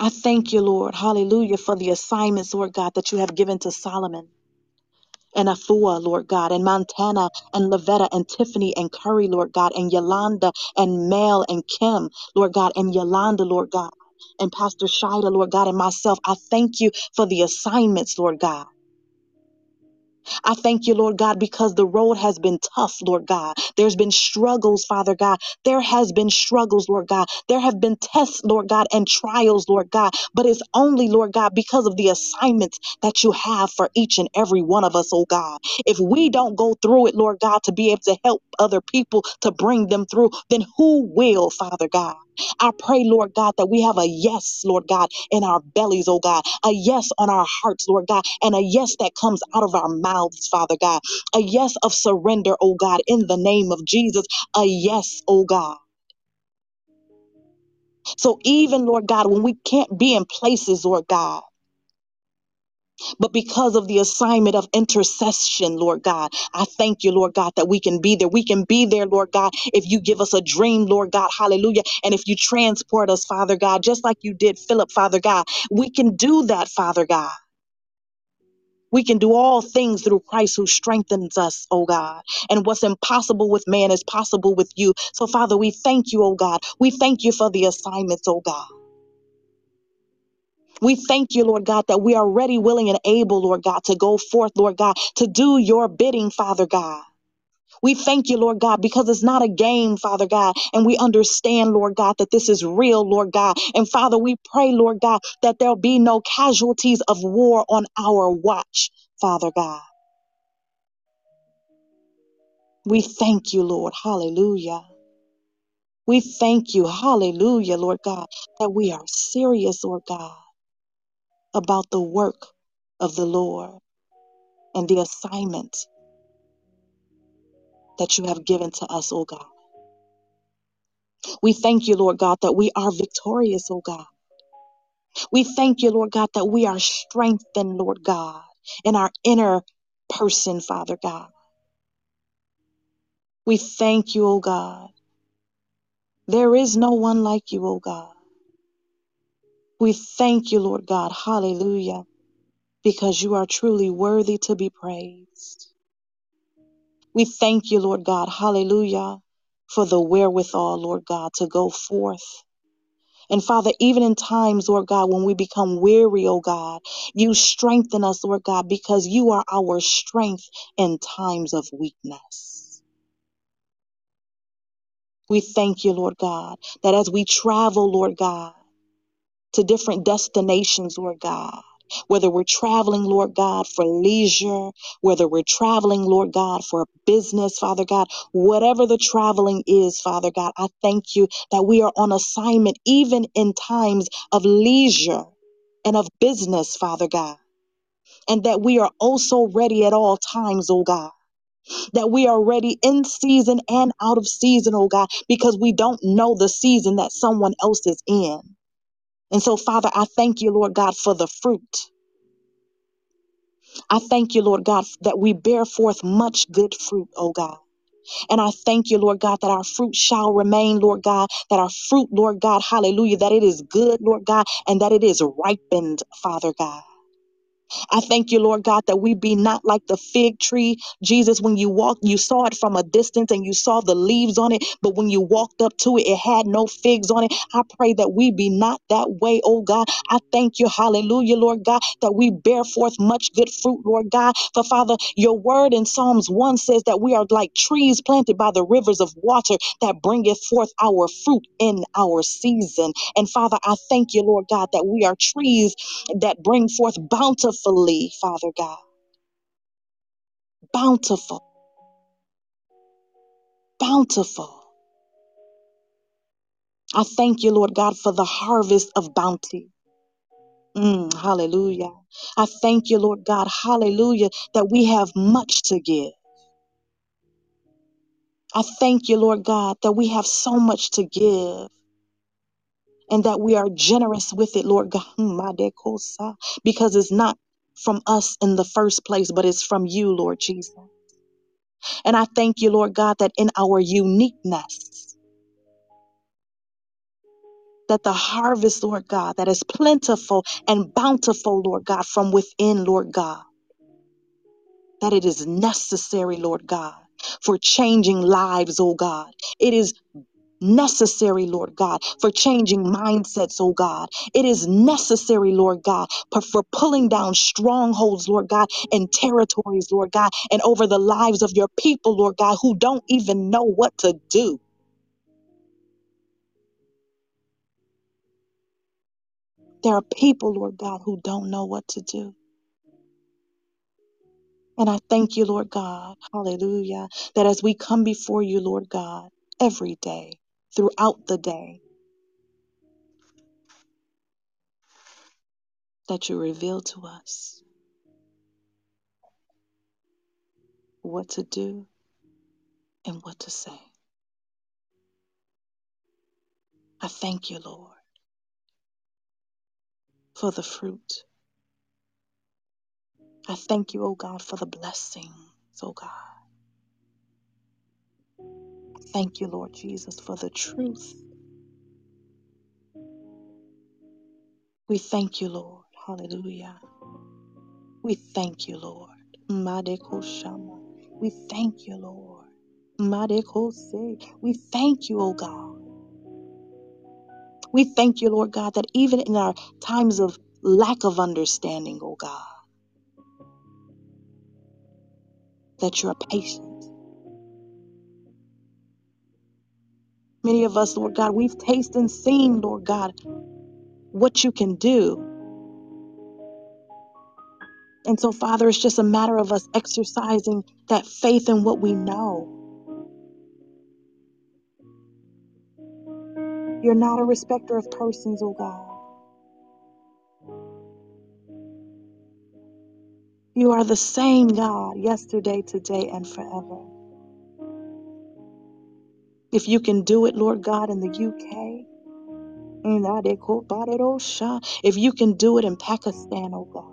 I thank you, Lord, hallelujah, for the assignments, Lord God, that you have given to Solomon and Afua, Lord God, and Montana and Lavetta and Tiffany and Curry, Lord God, and Yolanda and Mel and Kim, Lord God, and Yolanda, Lord God, and Pastor Shida, Lord God, and myself. I thank you for the assignments, Lord God. I thank you, Lord God, because the road has been tough, Lord God. There's been struggles, Father God. There has been struggles, Lord God. There have been tests, Lord God, and trials, Lord God. But it's only, Lord God, because of the assignments that you have for each and every one of us, oh God. If we don't go through it, Lord God, to be able to help other people to bring them through, then who will, Father God? I pray, Lord God, that we have a yes, Lord God, in our bellies, oh God, a yes on our hearts, Lord God, and a yes that comes out of our mouths, Father God, a yes of surrender, oh God, in the name of Jesus, a yes, oh God. So even, Lord God, when we can't be in places, Lord God, but because of the assignment of intercession, Lord God, I thank you, Lord God, that we can be there. We can be there, Lord God, if you give us a dream, Lord God, hallelujah. And if you transport us, Father God, just like you did Philip, Father God, we can do that, Father God. We can do all things through Christ who strengthens us, oh God. And what's impossible with man is possible with you. So, Father, we thank you, oh God. We thank you for the assignments, oh God. We thank you, Lord God, that we are ready, willing, and able, Lord God, to go forth, Lord God, to do your bidding, Father God. We thank you, Lord God, because it's not a game, Father God. And we understand, Lord God, that this is real, Lord God. And Father, we pray, Lord God, that there'll be no casualties of war on our watch, Father God. We thank you, Lord. Hallelujah. We thank you, hallelujah, Lord God, that we are serious, Lord God, about the work of the Lord and the assignment that you have given to us, oh God. We thank you, Lord God, that we are victorious, oh God. We thank you, Lord God, that we are strengthened, Lord God, in our inner person, Father God. We thank you, oh God. There is no one like you, oh God. We thank you, Lord God. Hallelujah. Because you are truly worthy to be praised. We thank you, Lord God. Hallelujah. For the wherewithal, Lord God, to go forth. And Father, even in times, Lord God, when we become weary, oh God, you strengthen us, Lord God, because you are our strength in times of weakness. We thank you, Lord God, that as we travel, Lord God, to different destinations, Lord God. Whether we're traveling, Lord God, for leisure, whether we're traveling, Lord God, for business, Father God, whatever the traveling is, Father God, I thank you that we are on assignment even in times of leisure and of business, Father God, and that we are also ready at all times, oh God. That we are ready in season and out of season, oh God, because we don't know the season that someone else is in. And so, Father, I thank you, Lord God, for the fruit. I thank you, Lord God, that we bear forth much good fruit, oh God. And I thank you, Lord God, that our fruit shall remain, Lord God, that our fruit, Lord God, hallelujah, that it is good, Lord God, and that it is ripened, Father God. I thank you, Lord God, that we be not like the fig tree. Jesus, when you walked, you saw it from a distance and you saw the leaves on it, but when you walked up to it, it had no figs on it. I pray that we be not that way, oh God. I thank you, hallelujah, Lord God, that we bear forth much good fruit, Lord God. For Father, your word in Psalms 1 says that we are like trees planted by the rivers of water that bringeth forth our fruit in our season. And Father, I thank you, Lord God, that we are trees that bring forth bountifully, Father God. Bountiful, bountiful. I thank you, Lord God, for the harvest of bounty. Mm, hallelujah. I thank you, Lord God, hallelujah, that we have much to give. I thank you, Lord God, that we have so much to give and that we are generous with it, Lord God, because it's not from us in the first place, but it's from you, Lord Jesus. And I thank you, Lord God, that in our uniqueness, that the harvest, Lord God, that is plentiful and bountiful, Lord God, from within, Lord God, that it is necessary, Lord God, for changing lives, oh God. It is necessary, Lord God, for changing mindsets, oh God. It is necessary, Lord God, for, for pulling down strongholds, Lord God, and territories, Lord God, and over the lives of your people, Lord God, who don't even know what to do. There are people, Lord God, who don't know what to do. And I thank you, Lord God, hallelujah, that as we come before you, Lord God, every day, throughout the day, that you reveal to us what to do and what to say. I thank you, Lord, for the fruit. I thank you, oh God, for the blessings, oh God. Thank you, Lord Jesus, for the truth. We thank you, Lord. Hallelujah. We thank you, Lord. We thank you, Lord. We thank you, oh God. We thank you, Lord God, that even in our times of lack of understanding, O God, that you're patient. Many of us, Lord God, we've tasted and seen, Lord God, what you can do. And so, Father, it's just a matter of us exercising that faith in what we know. You're not a respecter of persons, oh God. You are the same God yesterday, today, and forever. If you can do it, Lord God, in the UK, if you can do it in Pakistan, oh God.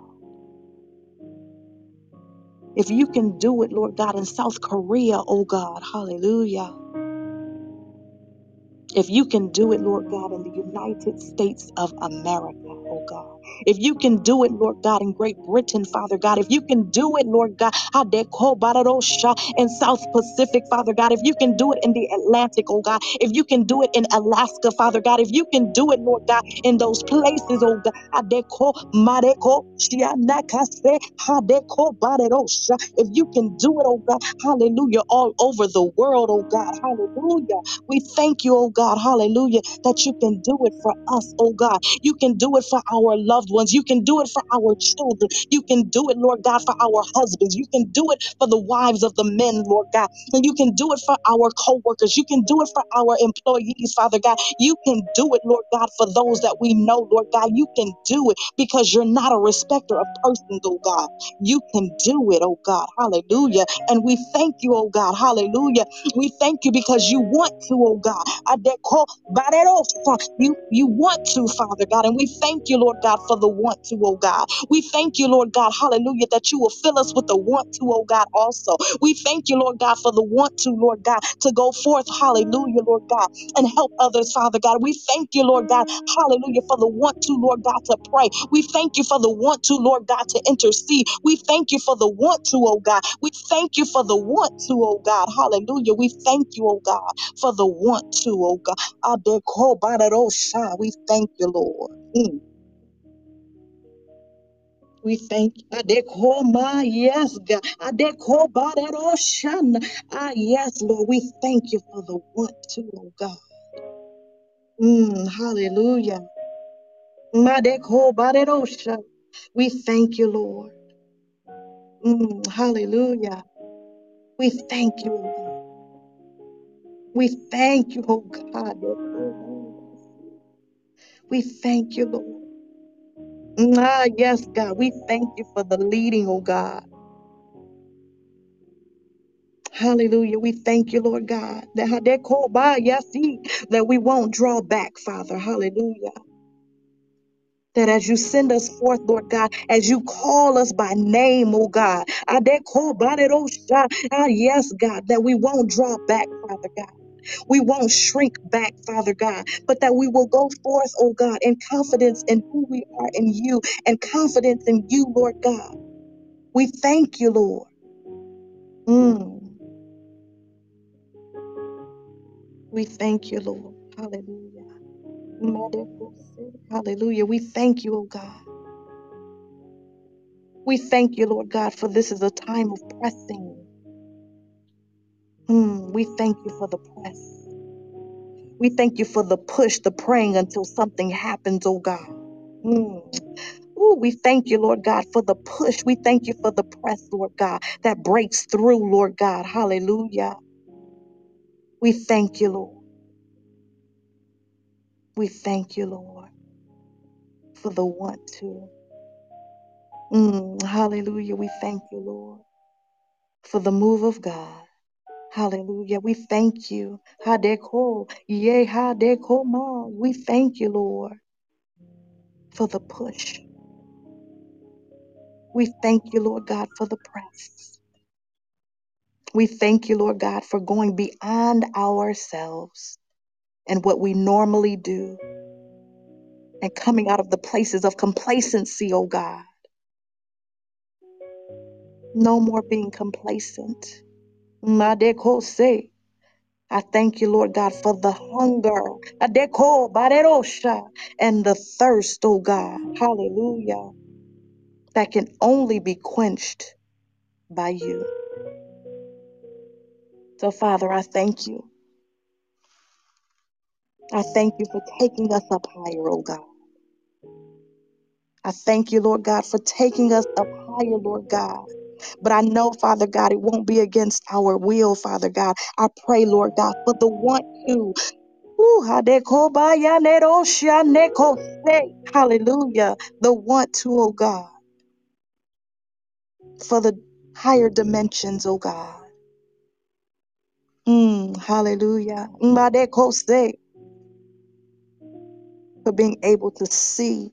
If you can do it, Lord God, in South Korea, oh God, hallelujah. If you can do it, Lord God, in the United States of America, oh God. If you can do it, Lord God, in Great Britain, Father God. If you can do it, Lord God, in South Pacific, Father God. If you can do it in the Atlantic, oh God. If you can do it in Alaska, Father God. If you can do it, Lord God, in those places, oh God. If you can do it, oh God, hallelujah, all over the world, oh God, hallelujah. We thank you, oh God, hallelujah, that you can do it for us, oh God. You can do it for our loved ones. You can do it for our children. You can do it, Lord God, for our husbands. You can do it for the wives of the men, Lord God. And you can do it for our co workers. You can do it for our employees, Father God. You can do it, Lord God, for those that we know, Lord God. You can do it because you're not a respecter of persons, oh God. You can do it, oh God. Hallelujah. And we thank you, oh God. Hallelujah we thank you because you want to, oh God. Adeko barerosa. You, you want to, Father God. And we thank you, Lord God, for the want to, oh God. We thank you, Lord God, hallelujah, that you will fill us with the want to, oh God, also. We thank you, Lord God, for the want to, Lord God, to go forth, hallelujah, Lord God, and help others, Father God. We thank you, Lord God, hallelujah, for the want to, Lord God, to pray. We thank you for the want to, Lord God, to intercede. We thank you for the want to, oh God. We thank you for the want to, oh God. Hallelujah. We thank you, oh God, for the want to, oh God. We thank you, Lord. Mm. We thank. Adekoma, Yes, God. Adekobarosha. Ah, yes, Lord. We thank you for the want to, oh God. Mm, hallelujah. Madekobarosha. We thank you, Lord. Mm, hallelujah. We thank you, oh. We thank you, oh God. We thank you, Lord. Ah, yes, God. We thank you for the leading, oh God. Hallelujah. We thank you, Lord God. That how they call by, yes, see, that we won't draw back, Father. Hallelujah. That as you send us forth, Lord God, as you call us by name, oh God, ah, they call by it, oh God. Ah, yes, God, that we won't draw back, Father God. We won't shrink back, Father God, but that we will go forth, oh God, in confidence in who we are in you and confidence in you, Lord God. We thank you, Lord. Mm, we thank you, Lord. Hallelujah. Hallelujah. We thank you, oh God. We thank you, Lord God, for this is a time of pressing. Mm, we thank you for the press. We thank you for the push, the praying until something happens, oh God. Mm. Ooh, we thank you, Lord God, for the push. We thank you for the press, Lord God, that breaks through, Lord God. Hallelujah. We thank you, Lord. We thank you, Lord, for the want to. Mm, hallelujah. We thank you, Lord, for the move of God. Hallelujah. We thank you. Hadeko. We thank you, Lord, for the push. We thank you, Lord God, for the press. We thank you, Lord God, for going beyond ourselves and what we normally do and coming out of the places of complacency, oh God. No more being complacent. Madekose. I thank you, Lord God, for the hunger Adeko barerosha, and the thirst, oh God. Hallelujah. That can only be quenched by you. So, Father, I thank you. I thank you for taking us up higher, oh God. I thank you, Lord God, for taking us up higher, Lord God. But I know, Father God, it won't be against our will, Father God. I pray, Lord God, for the want to. Hallelujah. The want to, oh God, for the higher dimensions, oh God. Mm, hallelujah. Madekose, For being able to see,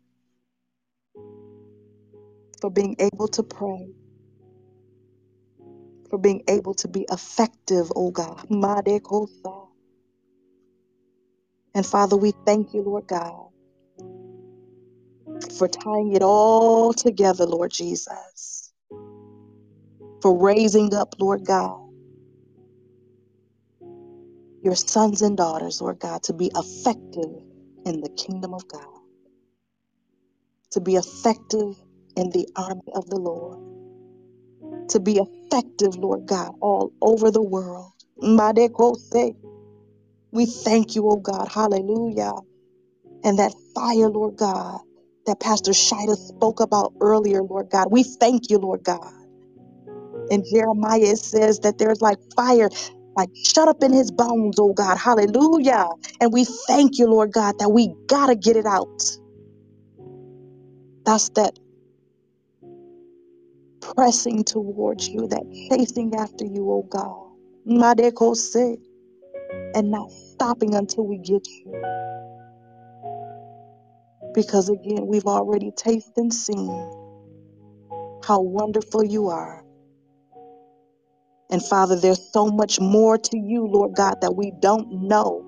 for being able to pray, for being able to be effective, oh God. And Father, we thank you, Lord God, for tying it all together, Lord Jesus, for raising up, Lord God, your sons and daughters, Lord God, to be effective in the kingdom of God, to be effective in the army of the Lord, to be effective, Lord God, all over the world. We thank you, oh God. Hallelujah. And that fire, Lord God, that Pastor Shida spoke about earlier, Lord God. We thank you, Lord God. And Jeremiah, says that there's like fire, like shut up in his bones, oh God. Hallelujah. And we thank you, Lord God, that we got to get it out. That's that pressing towards you, that chasing after you, oh God. And not stopping until we get you. Because again, we've already tasted and seen how wonderful you are. And Father, there's so much more to you, Lord God, that we don't know.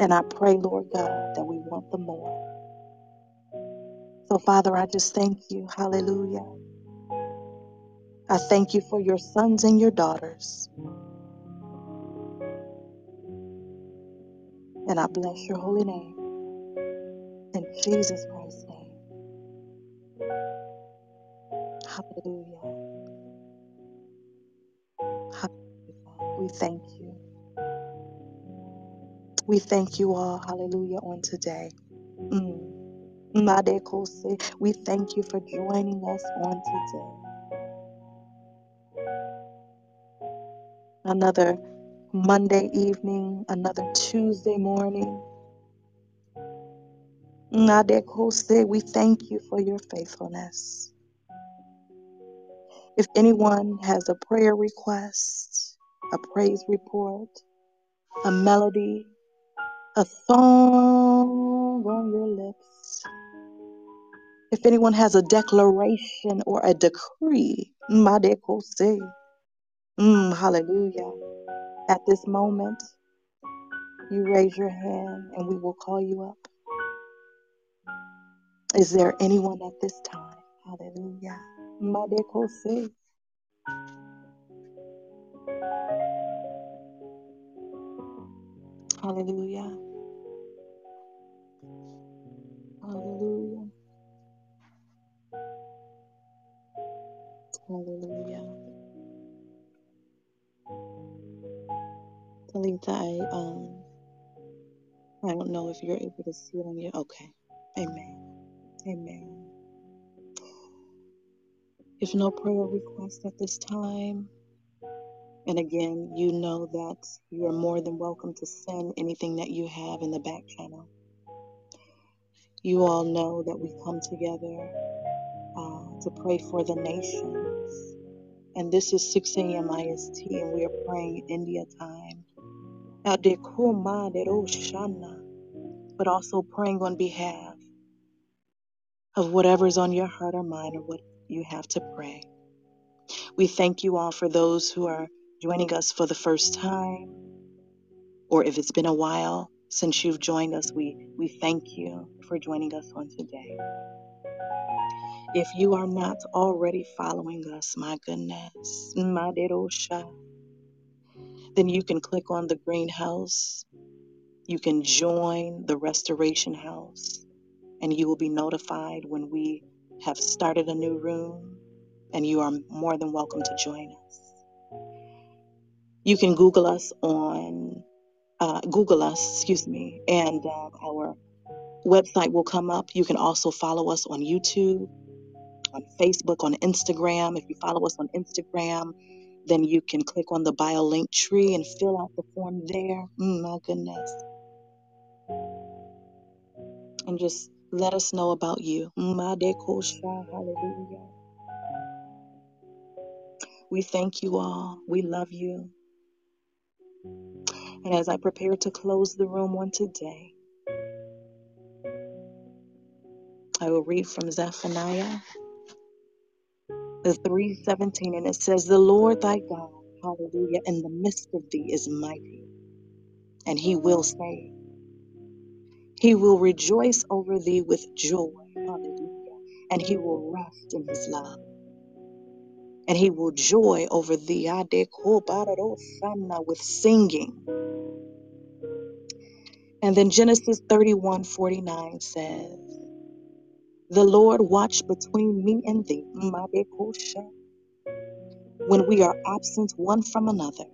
And I pray, Lord God, that we want the more. So, Father, I just thank you. Hallelujah. I thank you for your sons and your daughters. And I bless your holy name. In Jesus Christ's name. Hallelujah. Hallelujah. We thank you. We thank you all. Hallelujah on today. Mm. Madekose. We thank you for joining us on today. Another Monday evening, another Tuesday morning. Nadekose, we thank you for your faithfulness. If anyone has a prayer request, a praise report, a melody, a song on your lips, if anyone has a declaration or a decree, Madekose, mm, hallelujah. At this moment, you raise your hand and we will call you up. Is there anyone at this time? Hallelujah. Madekose. Hallelujah. Hallelujah. Hallelujah. Talita, I um I don't know if you're able to see it on your okay. Amen. Amen. If no prayer request at this time, and again, you know that you are more than welcome to send anything that you have in the back channel. You all know that we come together uh, to pray for the nations. And this is 6 a.m. IST, and we are praying India time. But also praying on behalf of whatever is on your heart or mind or what you have to pray. We thank you all for those who are joining us for the first time, or if it's been a while since you've joined us, we, we thank you for joining us on today. If you are not already following us, my goodness, my Maderosha, then you can click on the greenhouse. You can join the restoration house, and you will be notified when we have started a new room, and you are more than welcome to join us. You can Google us on uh, Google us, excuse me, and um, our website will come up. You can also follow us on YouTube, on Facebook, on Instagram. If you follow us on Instagram, then you can click on the bio link tree and fill out the form there. Mm, my goodness. And just let us know about you. Hallelujah. We thank you all. We love you. And as I prepare to close the room on today, I will read from Zephaniah the 317 and it says the lord thy god hallelujah, in the midst of thee is mighty, and he will save. He will rejoice over thee with joy, hallelujah, and he will rest in his love, and he will joy over thee with singing. And then Genesis 31 49 says, The Lord watch between me and thee, when we are absent one from another.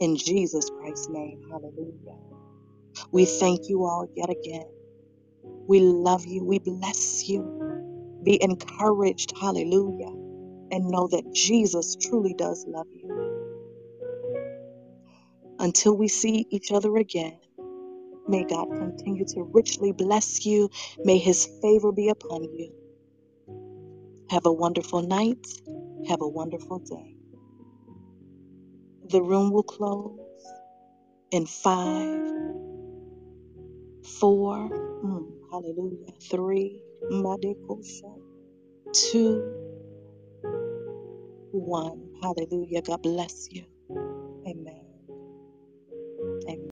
In Jesus Christ's name, hallelujah. We thank you all yet again. We love you. We bless you. Be encouraged, hallelujah, and know that Jesus truly does love you. Until we see each other again, may God continue to richly bless you. May his favor be upon you. Have a wonderful night. Have a wonderful day. The room will close in five, four, mm, hallelujah, three, madekosha, two, one. Hallelujah. God bless you.